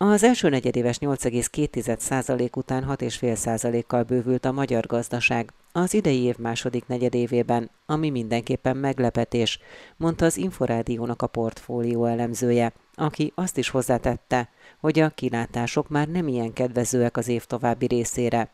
Az első negyedéves 8,2% után 6,5%-kal bővült a magyar gazdaság az idei év második negyedévében, ami mindenképpen meglepetés, mondta az Inforádiónak a portfólió elemzője, aki azt is hozzátette, hogy a kilátások már nem ilyen kedvezőek az év további részére.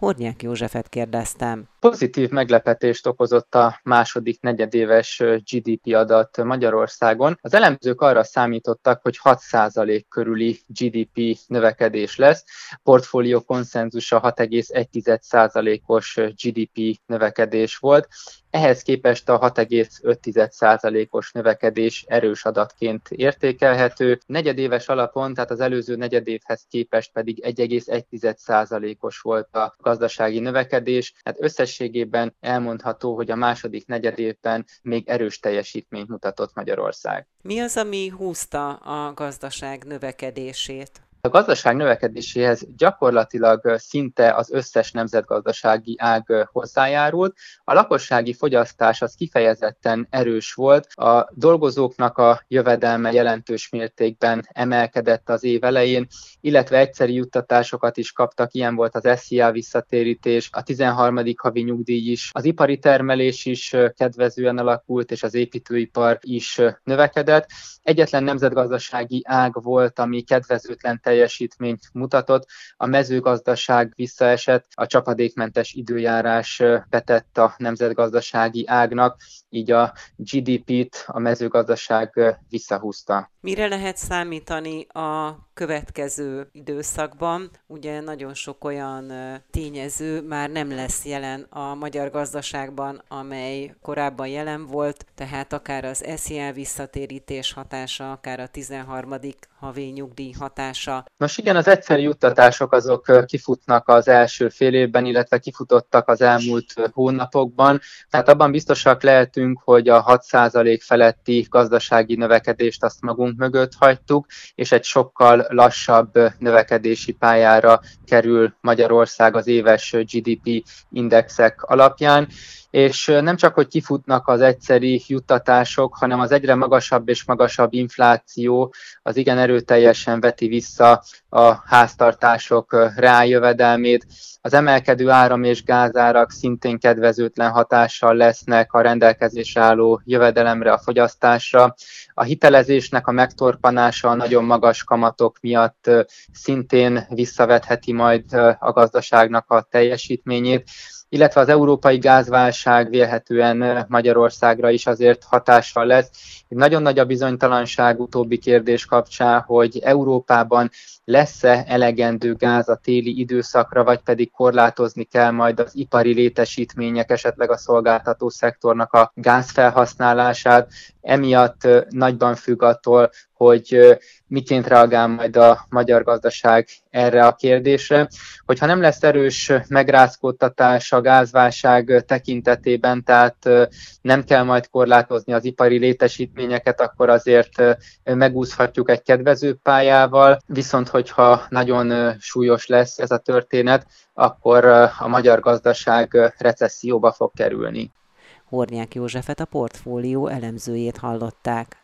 Hornyák Józsefet kérdeztem. Pozitív meglepetést okozott a második negyedéves GDP adat Magyarországon. Az elemzők arra számítottak, hogy 6% körüli GDP növekedés lesz. Portfólió konszenzusa 6,1%-os GDP növekedés volt. Ehhez képest a 6,5%-os növekedés erős adatként értékelhető. Negyedéves alapon, tehát az előző negyedévhez képest pedig 1,1%-os volt a gazdasági növekedés. Hát összességében elmondható, hogy a második negyedévben még erős teljesítményt mutatott Magyarország. Mi az, ami húzta a gazdaság növekedését? A gazdaság növekedéséhez gyakorlatilag szinte az összes nemzetgazdasági ág hozzájárult. A lakossági fogyasztás az kifejezetten erős volt, a dolgozóknak a jövedelme jelentős mértékben emelkedett az év elején, illetve egyszeri juttatásokat is kaptak, ilyen volt az SZIA visszatérítés, a 13. havi nyugdíj is, az ipari termelés is kedvezően alakult, és az építőipar is növekedett. Egyetlen nemzetgazdasági ág volt, ami kedvezőtlen teljesítményt mutatott. A mezőgazdaság visszaesett, a csapadékmentes időjárás betett a nemzetgazdasági ágnak, így a GDP-t a mezőgazdaság visszahúzta. Mire lehet számítani a következő időszakban? Ugye nagyon sok olyan tényező már nem lesz jelen a magyar gazdaságban, amely korábban jelen volt, tehát akár az SZIA visszatérítés hatása, akár a 13. havi nyugdíj hatása. Nos igen, az egyszerű juttatások azok kifutnak az első fél évben, illetve kifutottak az elmúlt hónapokban, tehát abban biztosak lehetünk, hogy a 6% feletti gazdasági növekedést azt magunk mögött hagytuk, és egy sokkal lassabb növekedési pályára kerül Magyarország az éves GDP indexek alapján és nem csak, hogy kifutnak az egyszeri juttatások, hanem az egyre magasabb és magasabb infláció az igen erőteljesen veti vissza a háztartások rájövedelmét. Az emelkedő áram és gázárak szintén kedvezőtlen hatással lesznek a rendelkezésre álló jövedelemre, a fogyasztásra. A hitelezésnek a megtorpanása a nagyon magas kamatok miatt szintén visszavetheti majd a gazdaságnak a teljesítményét illetve az európai gázválság vélhetően Magyarországra is azért hatással lesz. Nagyon nagy a bizonytalanság utóbbi kérdés kapcsán, hogy Európában lesz-e elegendő gáz a téli időszakra, vagy pedig korlátozni kell majd az ipari létesítmények, esetleg a szolgáltató szektornak a gázfelhasználását. Emiatt nagyban függ attól, hogy miként reagál majd a magyar gazdaság erre a kérdésre. Hogyha nem lesz erős megrázkódtatás a gázválság tekintetében, tehát nem kell majd korlátozni az ipari létesítményeket, akkor azért megúszhatjuk egy kedvező pályával, viszont hogyha nagyon súlyos lesz ez a történet, akkor a magyar gazdaság recesszióba fog kerülni. Hornyák Józsefet a portfólió elemzőjét hallották.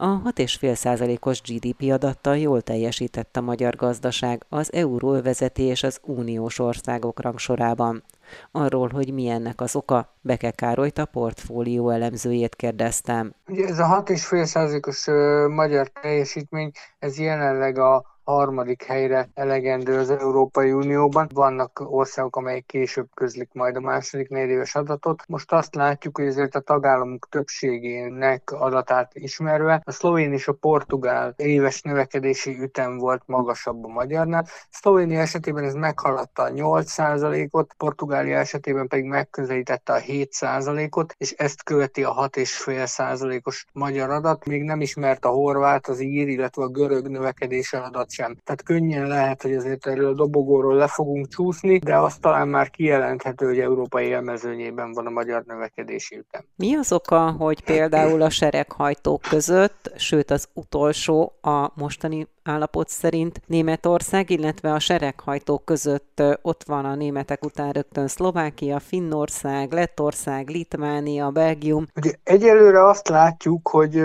A 6,5%-os GDP adattal jól teljesített a magyar gazdaság az euróvezeti és az uniós országok rangsorában. Arról, hogy mi ennek az oka, Beke Károlyt a portfólió elemzőjét kérdeztem. Ugye ez a 6,5%-os magyar teljesítmény, ez jelenleg a harmadik helyre elegendő az Európai Unióban. Vannak országok, amelyek később közlik majd a második negyedéves adatot. Most azt látjuk, hogy ezért a tagállamok többségének adatát ismerve a szlovén és a portugál éves növekedési ütem volt magasabb a magyarnál. Szlovénia esetében ez meghaladta a 8%-ot, Portugália esetében pedig megközelítette a 7%-ot, és ezt követi a 6,5%-os magyar adat. Még nem ismert a horvát, az ír, illetve a görög növekedési adat sem. Tehát könnyen lehet, hogy azért erről a dobogóról le fogunk csúszni, de azt talán már kijelenthető, hogy európai élmezőnyében van a magyar növekedési ütem. Mi az oka, hogy például a sereghajtók között, sőt az utolsó a mostani állapot szerint Németország, illetve a sereghajtók között ott van a németek után rögtön Szlovákia, Finnország, Lettország, Litvánia, Belgium. Ugye egyelőre azt látjuk, hogy,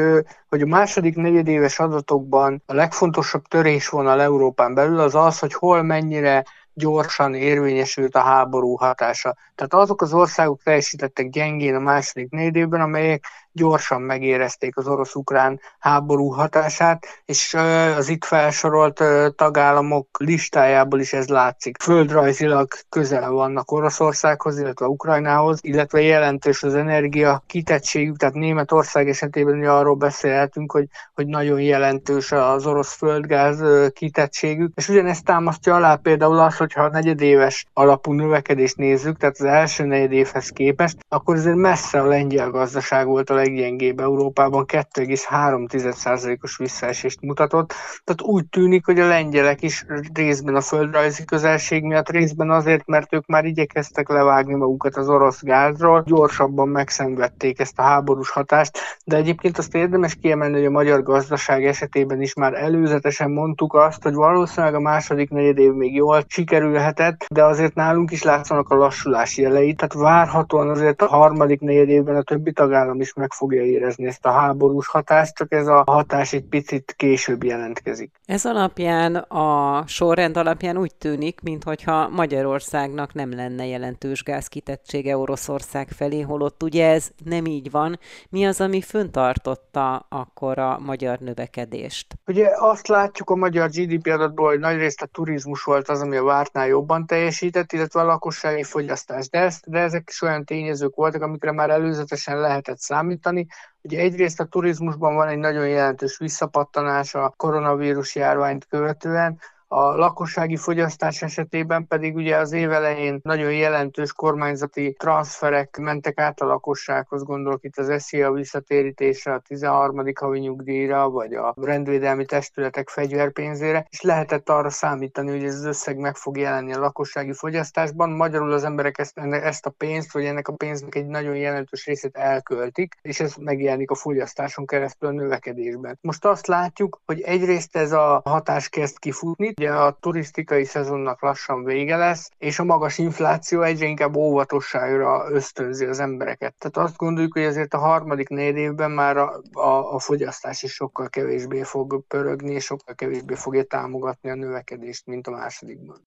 hogy a második negyedéves adatokban a legfontosabb törésvonal Európán belül az az, hogy hol mennyire gyorsan érvényesült a háború hatása. Tehát azok az országok teljesítettek gyengén a második négy évben, amelyek gyorsan megérezték az orosz-ukrán háború hatását, és az itt felsorolt tagállamok listájából is ez látszik. Földrajzilag közel vannak Oroszországhoz, illetve Ukrajnához, illetve jelentős az energia kitettségük, tehát Németország esetében ugye arról beszélhetünk, hogy, hogy nagyon jelentős az orosz földgáz kitettségük, és ugyanezt támasztja alá például az, hogyha a negyedéves alapú növekedést nézzük, tehát az első negyedévhez képest, akkor azért messze a lengyel gazdaság volt a leggyengébb Európában 2,3%-os visszaesést mutatott. Tehát úgy tűnik, hogy a lengyelek is részben a földrajzi közelség miatt, részben azért, mert ők már igyekeztek levágni magukat az orosz gázról, gyorsabban megszenvedték ezt a háborús hatást, de egyébként azt érdemes kiemelni, hogy a magyar gazdaság esetében is már előzetesen mondtuk azt, hogy valószínűleg a második negyed év még jól sikerülhetett, de azért nálunk is látszanak a lassulás jelei, tehát várhatóan azért a harmadik negyed évben a többi tagállam is meg fogja érezni ezt a háborús hatást, csak ez a hatás egy picit később jelentkezik. Ez alapján, a sorrend alapján úgy tűnik, mintha Magyarországnak nem lenne jelentős gázkitettsége Oroszország felé, holott ugye ez nem így van. Mi az, ami föntartotta akkor a magyar növekedést? Ugye azt látjuk a magyar GDP adatból, hogy nagyrészt a turizmus volt az, ami a vártnál jobban teljesített, illetve a lakossági fogyasztás. De, ezt, de ezek is olyan tényezők voltak, amikre már előzetesen lehetett számítani, számítani. Ugye egyrészt a turizmusban van egy nagyon jelentős visszapattanás a koronavírus járványt követően, a lakossági fogyasztás esetében pedig ugye az év elején nagyon jelentős kormányzati transferek mentek át a lakossághoz, gondolok itt az SZIA visszatérítésre, a 13. havi nyugdíjra, vagy a rendvédelmi testületek fegyverpénzére, és lehetett arra számítani, hogy ez az összeg meg fog jelenni a lakossági fogyasztásban. Magyarul az emberek ezt, ezt a pénzt, vagy ennek a pénznek egy nagyon jelentős részét elköltik, és ez megjelenik a fogyasztáson keresztül a növekedésben. Most azt látjuk, hogy egyrészt ez a hatás kezd kifutni, ugye a turisztikai szezonnak lassan vége lesz, és a magas infláció egyre inkább óvatosságra ösztönzi az embereket. Tehát azt gondoljuk, hogy ezért a harmadik négy évben már a, a, a fogyasztás is sokkal kevésbé fog pörögni, és sokkal kevésbé fogja támogatni a növekedést, mint a másodikban.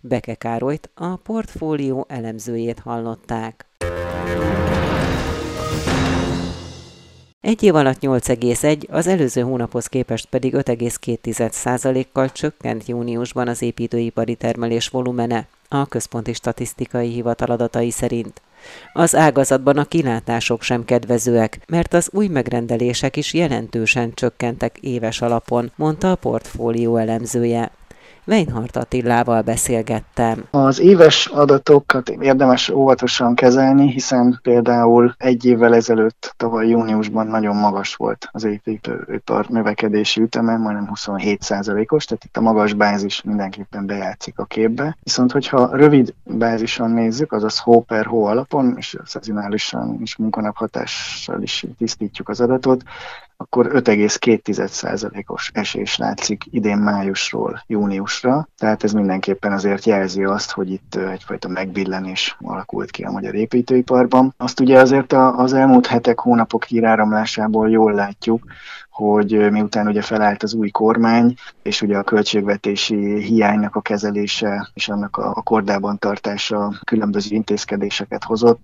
Beke Károlyt, a portfólió elemzőjét hallották. Egy év alatt 8,1, az előző hónaphoz képest pedig 5,2%-kal csökkent júniusban az építőipari termelés volumene, a Központi Statisztikai Hivatal adatai szerint. Az ágazatban a kilátások sem kedvezőek, mert az új megrendelések is jelentősen csökkentek éves alapon, mondta a portfólió elemzője. Weinhardt Attilával beszélgettem. Az éves adatokat érdemes óvatosan kezelni, hiszen például egy évvel ezelőtt, tavaly júniusban nagyon magas volt az építőipar növekedési üteme, majdnem 27%-os, tehát itt a magas bázis mindenképpen bejátszik a képbe. Viszont, hogyha rövid bázison nézzük, azaz hó per hó alapon, és szezonálisan és munkanaphatással is tisztítjuk az adatot, akkor 5,2%-os esés látszik idén májusról júniusra, tehát ez mindenképpen azért jelzi azt, hogy itt egyfajta megbillenés alakult ki a magyar építőiparban. Azt ugye azért az elmúlt hetek, hónapok híráramlásából jól látjuk, hogy miután ugye felállt az új kormány, és ugye a költségvetési hiánynak a kezelése és annak a kordában tartása különböző intézkedéseket hozott,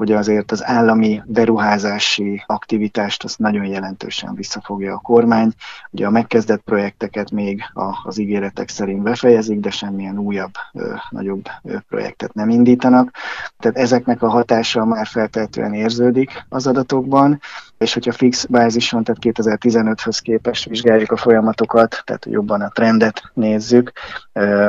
hogy azért az állami beruházási aktivitást azt nagyon jelentősen visszafogja a kormány. Ugye a megkezdett projekteket még az ígéretek szerint befejezik, de semmilyen újabb, nagyobb projektet nem indítanak. Tehát ezeknek a hatása már feltehetően érződik az adatokban, és hogyha fix bázison, tehát 2015-höz képest vizsgáljuk a folyamatokat, tehát jobban a trendet nézzük,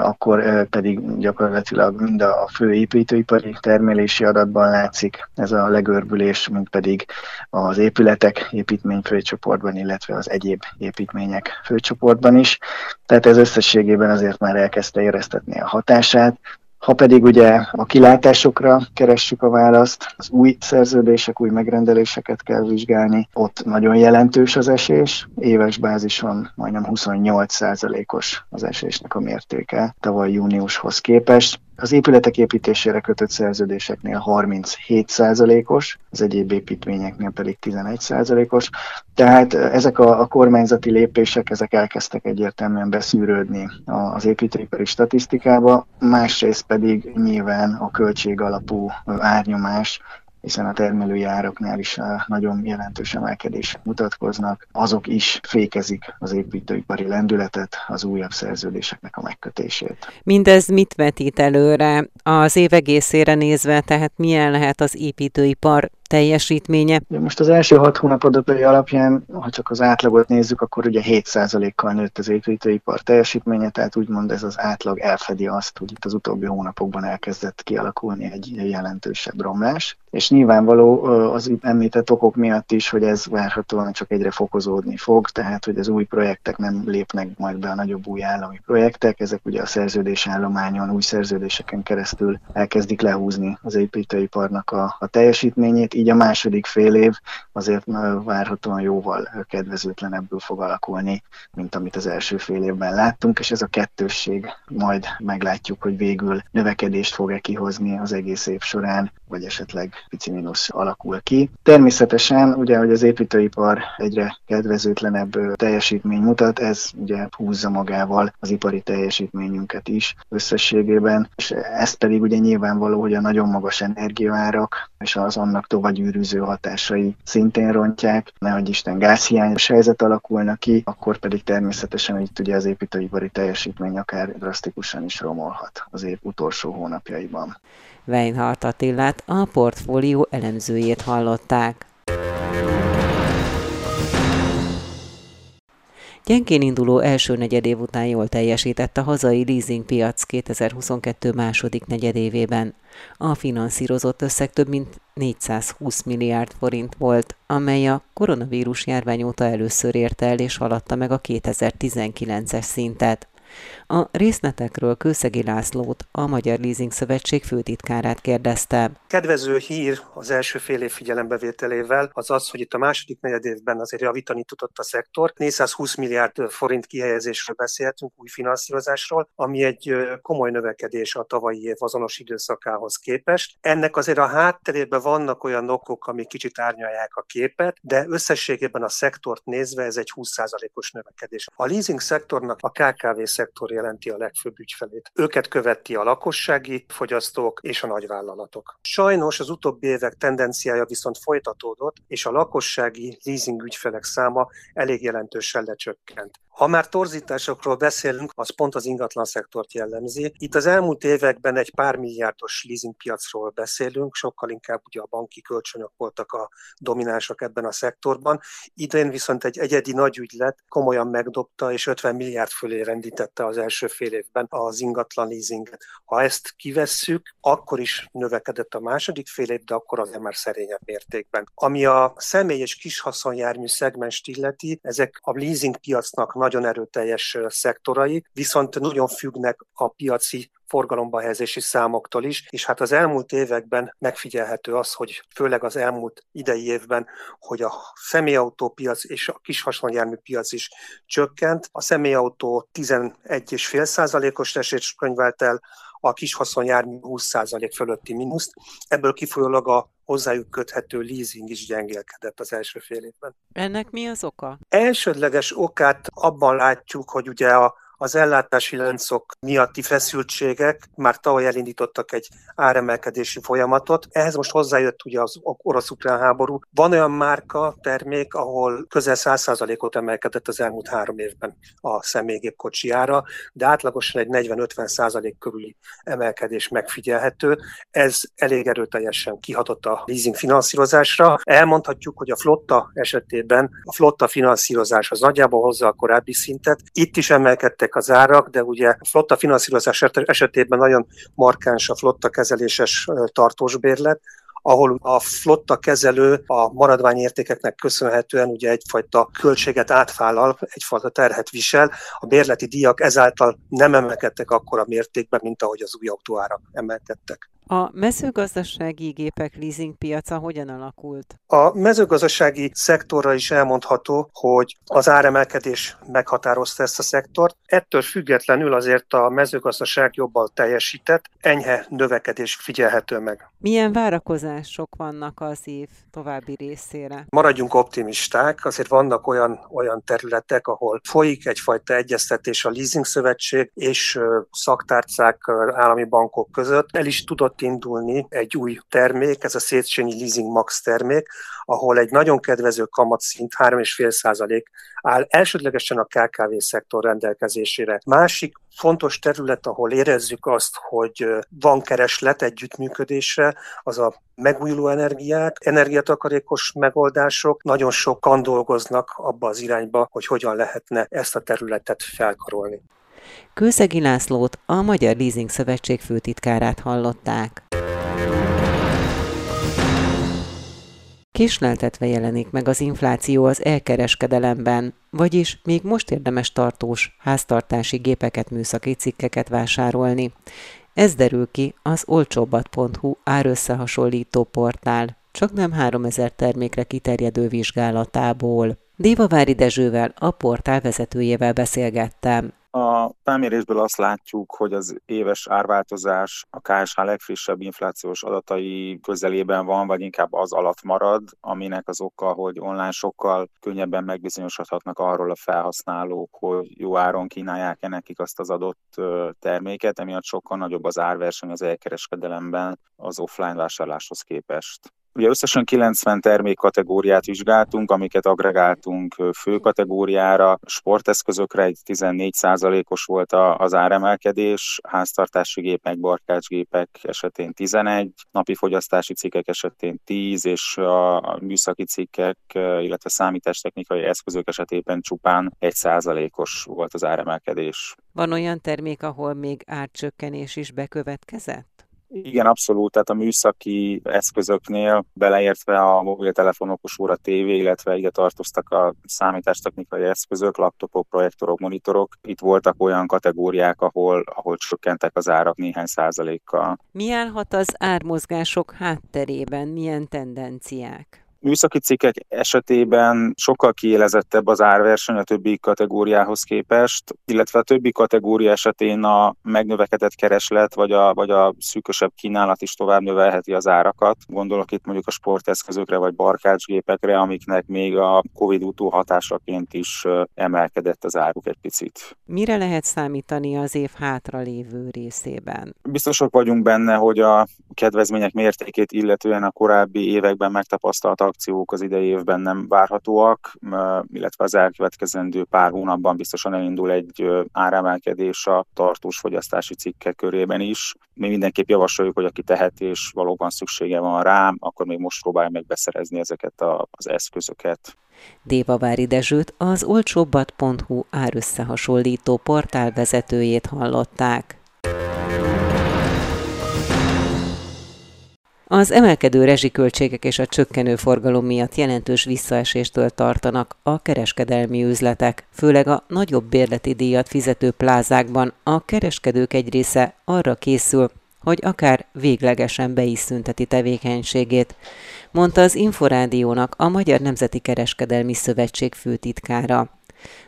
akkor pedig gyakorlatilag mind a fő építőipari termelési adatban látszik ez a legörbülés, mint pedig az épületek építmény főcsoportban, illetve az egyéb építmények főcsoportban is. Tehát ez összességében azért már elkezdte éreztetni a hatását, Ha pedig ugye a kilátásokra keressük a választ, az új szerződések, új megrendeléseket kell vizsgálni, ott nagyon jelentős az esés, éves bázison majdnem 28%-os az esésnek a mértéke tavaly júniushoz képest. Az épületek építésére kötött szerződéseknél 37%-os, az egyéb építményeknél pedig 11%-os. Tehát ezek a, a kormányzati lépések, ezek elkezdtek egyértelműen beszűrődni az építőipari statisztikába, másrészt pedig nyilván a költség alapú árnyomás hiszen a termelői áraknál is eh, nagyon jelentős emelkedések mutatkoznak, azok is fékezik az építőipari lendületet, az újabb szerződéseknek a megkötését. Mindez mit vetít előre az év egészére nézve, tehát milyen lehet az építőipar teljesítménye? Most az első hat hónap adatai alapján, ha csak az átlagot nézzük, akkor ugye 7%-kal nőtt az építőipar teljesítménye, tehát úgymond ez az átlag elfedi azt, hogy itt az utóbbi hónapokban elkezdett kialakulni egy jelentősebb romlás. És nyilvánvaló az említett okok miatt is, hogy ez várhatóan csak egyre fokozódni fog, tehát hogy az új projektek nem lépnek majd be a nagyobb új állami projektek, ezek ugye a szerződés állományon, új szerződéseken keresztül elkezdik lehúzni az építőiparnak a, a teljesítményét, így a második fél év azért várhatóan jóval kedvezőtlenebből fog alakulni, mint amit az első fél évben láttunk, és ez a kettősség majd meglátjuk, hogy végül növekedést fog-e kihozni az egész év során, vagy esetleg pici mínusz alakul ki. Természetesen, ugye, hogy az építőipar egyre kedvezőtlenebb teljesítmény mutat, ez ugye húzza magával az ipari teljesítményünket is összességében, és ezt pedig ugye nyilvánvaló, hogy a nagyon magas energiaárak és az annak tovább gyűrűző hatásai szintén rontják, nehogy Isten gázhiányos helyzet alakulna ki, akkor pedig természetesen itt ugye az építőipari teljesítmény akár drasztikusan is romolhat az év utolsó hónapjaiban. Weinhardt Attillát, a portfólió elemzőjét hallották. Gyengén induló első negyedév után jól teljesített a hazai leasingpiac 2022 második negyedévében. A finanszírozott összeg több mint 420 milliárd forint volt, amely a koronavírus járvány óta először érte el és haladta meg a 2019-es szintet. A részletekről Kőszegi Lászlót, a Magyar Leasing Szövetség főtitkárát kérdezte. Kedvező hír az első fél év figyelembevételével az az, hogy itt a második negyed évben azért javítani tudott a szektor. 420 milliárd forint kihelyezésről beszéltünk, új finanszírozásról, ami egy komoly növekedés a tavalyi év azonos időszakához képest. Ennek azért a hátterében vannak olyan okok, amik kicsit árnyalják a képet, de összességében a szektort nézve ez egy 20%-os növekedés. A leasing szektornak a KKV szektor jelenti a legfőbb ügyfelét. Őket követi a lakossági fogyasztók és a nagyvállalatok. Sajnos az utóbbi évek tendenciája viszont folytatódott, és a lakossági leasing ügyfelek száma elég jelentősen lecsökkent. Ha már torzításokról beszélünk, az pont az ingatlan szektort jellemzi. Itt az elmúlt években egy pár milliárdos leasingpiacról beszélünk, sokkal inkább ugye a banki kölcsönök voltak a dominánsak ebben a szektorban. Idén viszont egy egyedi nagy ügylet komolyan megdobta, és 50 milliárd fölé rendítette az első fél évben az ingatlan leasinget. Ha ezt kivesszük, akkor is növekedett a második fél év, de akkor azért már szerényebb mértékben. Ami a személy és kis haszonjármű szegmens illeti, ezek a leasing piacnak nagyon erőteljes szektorai, viszont nagyon függnek a piaci forgalomba helyezési számoktól is, és hát az elmúlt években megfigyelhető az, hogy főleg az elmúlt idei évben, hogy a személyautópiac és a kis piac is csökkent. A személyautó 11,5 százalékos esést könyvelt el, a kis haszonjármű 20% fölötti mínuszt. Ebből kifolyólag a hozzájuk köthető leasing is gyengélkedett az első fél évben. Ennek mi az oka? Elsődleges okát abban látjuk, hogy ugye a az ellátási láncok miatti feszültségek már tavaly elindítottak egy áremelkedési folyamatot. Ehhez most hozzájött ugye az orosz-ukrán háború. Van olyan márka, termék, ahol közel 100%-ot emelkedett az elmúlt három évben a személygépkocsi ára, de átlagosan egy 40-50% körüli emelkedés megfigyelhető. Ez elég erőteljesen kihatott a leasing finanszírozásra. Elmondhatjuk, hogy a flotta esetében a flotta finanszírozás az nagyjából hozza a korábbi szintet. Itt is emelkedtek emelkedtek az árak, de ugye a flotta finanszírozás esetében nagyon markáns a flotta kezeléses tartós bérlet, ahol a flotta kezelő a maradványértékeknek köszönhetően ugye egyfajta költséget átvállal, egyfajta terhet visel, a bérleti díjak ezáltal nem emelkedtek akkora mértékben, mint ahogy az új autóárak emelkedtek. A mezőgazdasági gépek leasing piaca hogyan alakult? A mezőgazdasági szektorra is elmondható, hogy az áremelkedés meghatározta ezt a szektort. Ettől függetlenül azért a mezőgazdaság jobban teljesített, enyhe növekedés figyelhető meg. Milyen várakozások vannak az év további részére? Maradjunk optimisták, azért vannak olyan, olyan területek, ahol folyik egyfajta egyeztetés a leasing szövetség és szaktárcák állami bankok között. El is tudott indulni egy új termék, ez a Széchenyi Leasing Max termék, ahol egy nagyon kedvező kamatszint 3,5% áll elsődlegesen a KKV szektor rendelkezésére. Másik fontos terület, ahol érezzük azt, hogy van kereslet együttműködésre, az a megújuló energiák, energiatakarékos megoldások. Nagyon sokan dolgoznak abba az irányba, hogy hogyan lehetne ezt a területet felkarolni. Kőszegi Lászlót, a Magyar Leasing Szövetség főtitkárát hallották. Késleltetve jelenik meg az infláció az elkereskedelemben, vagyis még most érdemes tartós háztartási gépeket, műszaki cikkeket vásárolni. Ez derül ki az olcsóbbat.hu árösszehasonlító portál, csak nem 3000 termékre kiterjedő vizsgálatából. Dévavári Dezsővel, a portál vezetőjével beszélgettem. A felmérésből azt látjuk, hogy az éves árváltozás a KSH legfrissebb inflációs adatai közelében van, vagy inkább az alatt marad, aminek az oka, hogy online sokkal könnyebben megbizonyosodhatnak arról a felhasználók, hogy jó áron kínálják-e nekik azt az adott terméket, emiatt sokkal nagyobb az árverseny az elkereskedelemben az offline vásárláshoz képest. Ugye összesen 90 termék kategóriát vizsgáltunk, amiket agregáltunk fő kategóriára. Sporteszközökre egy 14%-os volt az áremelkedés, háztartási gépek, barkácsgépek esetén 11, napi fogyasztási cikkek esetén 10, és a műszaki cikkek, illetve számítástechnikai eszközök esetében csupán 1%-os volt az áremelkedés. Van olyan termék, ahol még árcsökkenés is bekövetkezett? Igen, abszolút, tehát a műszaki eszközöknél beleértve a mobiltelefon, okosóra, tévé, illetve ide tartoztak a számítástechnikai eszközök, laptopok, projektorok, monitorok. Itt voltak olyan kategóriák, ahol, ahol csökkentek az árak néhány százalékkal. Milyen hat az ármozgások hátterében, milyen tendenciák? Műszaki cikkek esetében sokkal kiélezettebb az árverseny a többi kategóriához képest, illetve a többi kategória esetén a megnövekedett kereslet vagy a, vagy a szűkösebb kínálat is tovább növelheti az árakat. Gondolok itt mondjuk a sporteszközökre vagy barkácsgépekre, amiknek még a Covid utó hatásaként is emelkedett az áruk egy picit. Mire lehet számítani az év hátra lévő részében? Biztosak vagyunk benne, hogy a kedvezmények mértékét illetően a korábbi években megtapasztalt akciók az idei évben nem várhatóak, illetve az elkövetkezendő pár hónapban biztosan elindul egy áremelkedés a tartós fogyasztási cikkek körében is. Mi mindenképp javasoljuk, hogy aki teheti és valóban szüksége van rá, akkor még most próbálja meg beszerezni ezeket az eszközöket. Dévavári Dezsőt az olcsóbbat.hu árösszehasonlító portál vezetőjét hallották. Az emelkedő rezsiköltségek és a csökkenő forgalom miatt jelentős visszaeséstől tartanak a kereskedelmi üzletek, főleg a nagyobb bérleti díjat fizető plázákban a kereskedők egy része arra készül, hogy akár véglegesen be is szünteti tevékenységét, mondta az Inforádiónak a Magyar Nemzeti Kereskedelmi Szövetség főtitkára.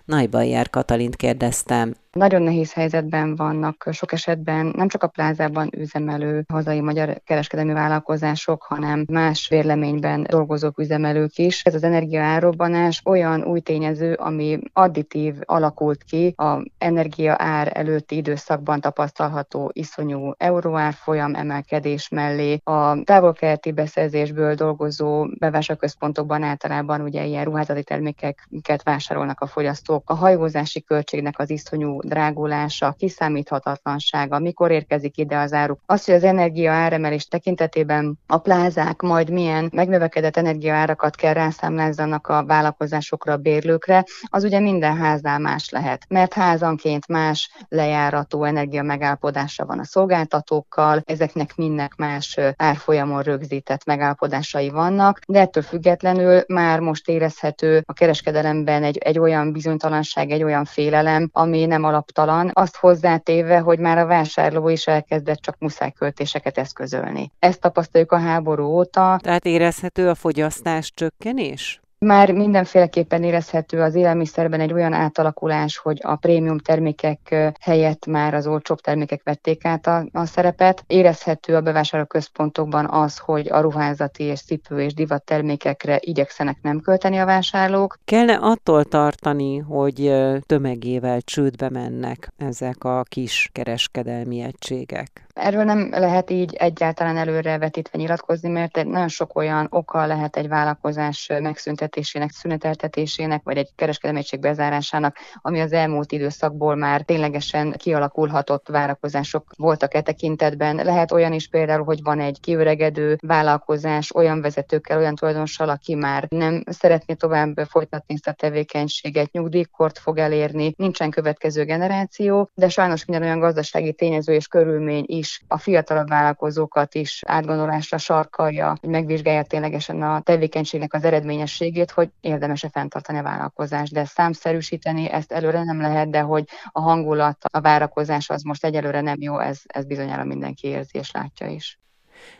Najbajjár Katalint kérdeztem. Nagyon nehéz helyzetben vannak sok esetben nem csak a plázában üzemelő hazai magyar kereskedelmi vállalkozások, hanem más vérleményben dolgozók üzemelők is. Ez az energiaárobbanás olyan új tényező, ami additív alakult ki a energia ár előtti időszakban tapasztalható iszonyú euróárfolyam emelkedés mellé. A távol-keleti beszerzésből dolgozó bevásárlóközpontokban általában ugye ilyen ruházati termékeket vásárolnak a fogyasztók. A hajózási költségnek az iszonyú drágulása, kiszámíthatatlansága, mikor érkezik ide az áruk. Az, hogy az energia áremelés tekintetében a plázák majd milyen megnövekedett energiaárakat kell rászámlázzanak a vállalkozásokra, a bérlőkre, az ugye minden háznál más lehet. Mert házanként más lejárató energia megállapodása van a szolgáltatókkal, ezeknek mindnek más árfolyamon rögzített megállapodásai vannak, de ettől függetlenül már most érezhető a kereskedelemben egy, egy olyan bizonytalanság, egy olyan félelem, ami nem alaptalan, azt hozzátéve, hogy már a vásárló is elkezdett csak muszájköltéseket eszközölni. Ezt tapasztaljuk a háború óta. Tehát érezhető a fogyasztás csökkenés? Már mindenféleképpen érezhető az élelmiszerben egy olyan átalakulás, hogy a prémium termékek helyett már az olcsóbb termékek vették át a, a szerepet. Érezhető a bevásárlóközpontokban az, hogy a ruházati és cipő és divat termékekre igyekszenek nem költeni a vásárlók. Kellene attól tartani, hogy tömegével csődbe mennek ezek a kis kereskedelmi egységek? Erről nem lehet így egyáltalán előre vetítve nyilatkozni, mert nagyon sok olyan oka lehet egy vállalkozás megszüntetésének, szüneteltetésének, vagy egy kereskedelmi egység bezárásának, ami az elmúlt időszakból már ténylegesen kialakulhatott várakozások voltak e tekintetben. Lehet olyan is például, hogy van egy kiöregedő vállalkozás olyan vezetőkkel, olyan tulajdonossal, aki már nem szeretné tovább folytatni ezt a tevékenységet, nyugdíjkort fog elérni, nincsen következő generáció, de sajnos minden olyan gazdasági tényező és körülmény is is a fiatalabb vállalkozókat is átgondolásra sarkalja, hogy megvizsgálja ténylegesen a tevékenységnek az eredményességét, hogy érdemes-e fenntartani a vállalkozást. De számszerűsíteni ezt előre nem lehet, de hogy a hangulat, a várakozás az most egyelőre nem jó, ez, ez bizonyára mindenki érzi és látja is.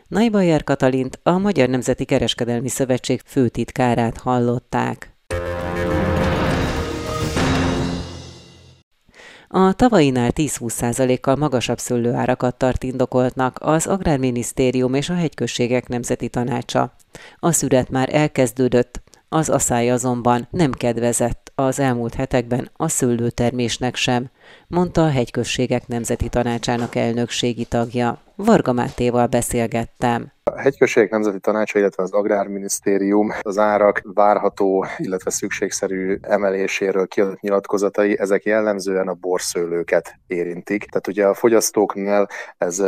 Naibajer Katalint, a Magyar Nemzeti Kereskedelmi Szövetség főtitkárát hallották. A tavainál 10-20%-kal magasabb szőlőárakat tart indokoltnak az Agrárminisztérium és a Hegyközségek Nemzeti Tanácsa. A szüret már elkezdődött, az asszály azonban nem kedvezett az elmúlt hetekben a szőlőtermésnek sem, mondta a Hegyközségek Nemzeti Tanácsának elnökségi tagja. Varga Mátéval beszélgettem. A hegyközségek nemzeti tanácsa, illetve az Agrárminisztérium az árak várható, illetve szükségszerű emeléséről kiadott nyilatkozatai, ezek jellemzően a borszőlőket érintik. Tehát ugye a fogyasztóknál ez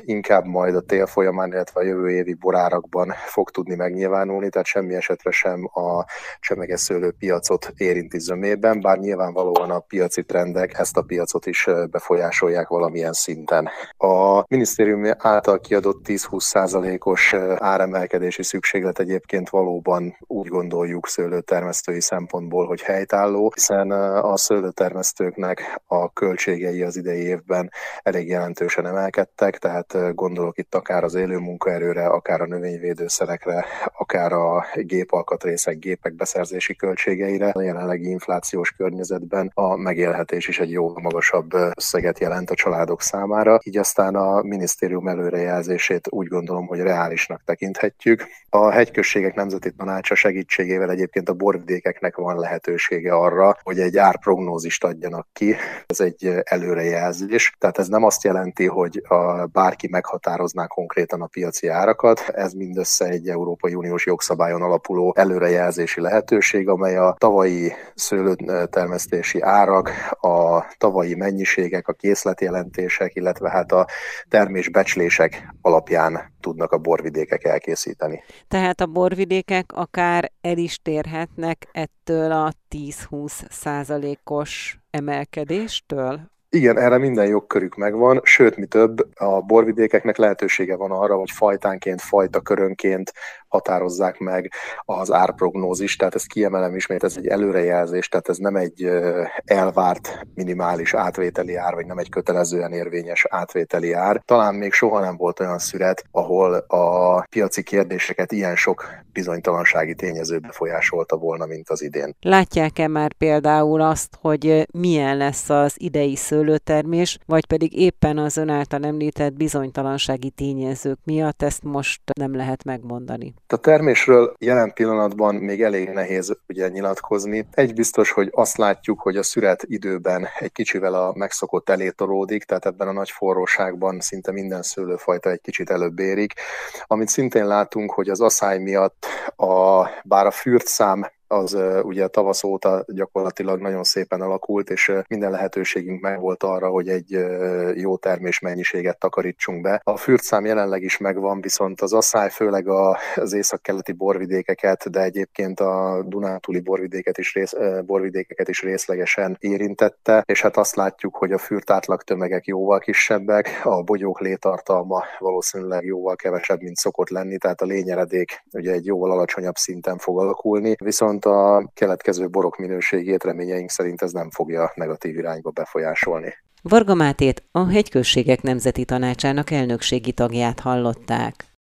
inkább majd a tél folyamán, illetve a jövő évi borárakban fog tudni megnyilvánulni, tehát semmi esetre sem a csemeges piacot érinti zömében, bár nyilvánvalóan a piaci trendek ezt a piacot is befolyásolják valamilyen szinten. A minisztérium által kiadott 10-20 százalékos áremelkedési szükséglet egyébként valóban úgy gondoljuk szőlőtermesztői szempontból, hogy helytálló, hiszen a szőlőtermesztőknek a költségei az idei évben elég jelentősen emelkedtek, tehát gondolok itt akár az élő munkaerőre, akár a növényvédőszerekre, akár a gépalkatrészek, gépek beszerzési költségeire. A jelenlegi inflációs környezetben a megélhetés is egy jó magasabb összeget jelent a családok számára, így aztán a minisztérium előrejelzését úgy gondolom, hogy reálisnak tekinthetjük. A hegyközségek nemzeti tanácsa segítségével egyébként a borvidékeknek van lehetősége arra, hogy egy árprognózist adjanak ki. Ez egy előrejelzés. Tehát ez nem azt jelenti, hogy a bárki meghatározná konkrétan a piaci árakat. Ez mindössze egy Európai Uniós jogszabályon alapuló előrejelzési lehetőség, amely a tavalyi szőlőtermesztési árak, a tavalyi mennyiségek, a készletjelentések, illetve hát a termésbecslések alapján tudnak a borvidékek elkészíteni. Tehát a borvidékek akár el is térhetnek ettől a 10-20 százalékos emelkedéstől? Igen, erre minden jogkörük megvan, sőt, mi több, a borvidékeknek lehetősége van arra, hogy fajtánként, fajta körönként határozzák meg az árprognózis, tehát ezt kiemelem ismét, ez egy előrejelzés, tehát ez nem egy elvárt minimális átvételi ár, vagy nem egy kötelezően érvényes átvételi ár. Talán még soha nem volt olyan szüret, ahol a piaci kérdéseket ilyen sok bizonytalansági tényező befolyásolta volna, mint az idén. Látják-e már például azt, hogy milyen lesz az idei szőlőtermés, vagy pedig éppen az ön által említett bizonytalansági tényezők miatt ezt most nem lehet megmondani? A termésről jelen pillanatban még elég nehéz ugye nyilatkozni. Egy biztos, hogy azt látjuk, hogy a szüret időben egy kicsivel a megszokott elé tolódik, tehát ebben a nagy forróságban szinte minden szőlőfajta egy kicsit előbb érik. Amit szintén látunk, hogy az asszály miatt a, bár a szám az ugye tavasz óta gyakorlatilag nagyon szépen alakult, és minden lehetőségünk megvolt arra, hogy egy jó termés mennyiséget takarítsunk be. A fürtszám jelenleg is megvan, viszont az asszály főleg az északkeleti borvidékeket, de egyébként a Dunántúli borvidéket is, rész, borvidékeket is részlegesen érintette, és hát azt látjuk, hogy a fürt átlag tömegek jóval kisebbek, a bogyók létartalma valószínűleg jóval kevesebb, mint szokott lenni, tehát a lényeredék ugye egy jóval alacsonyabb szinten fog alakulni, viszont a keletkező borok minőségét reményeink szerint ez nem fogja negatív irányba befolyásolni. Varga Mátét, a Hegyközségek Nemzeti Tanácsának elnökségi tagját hallották.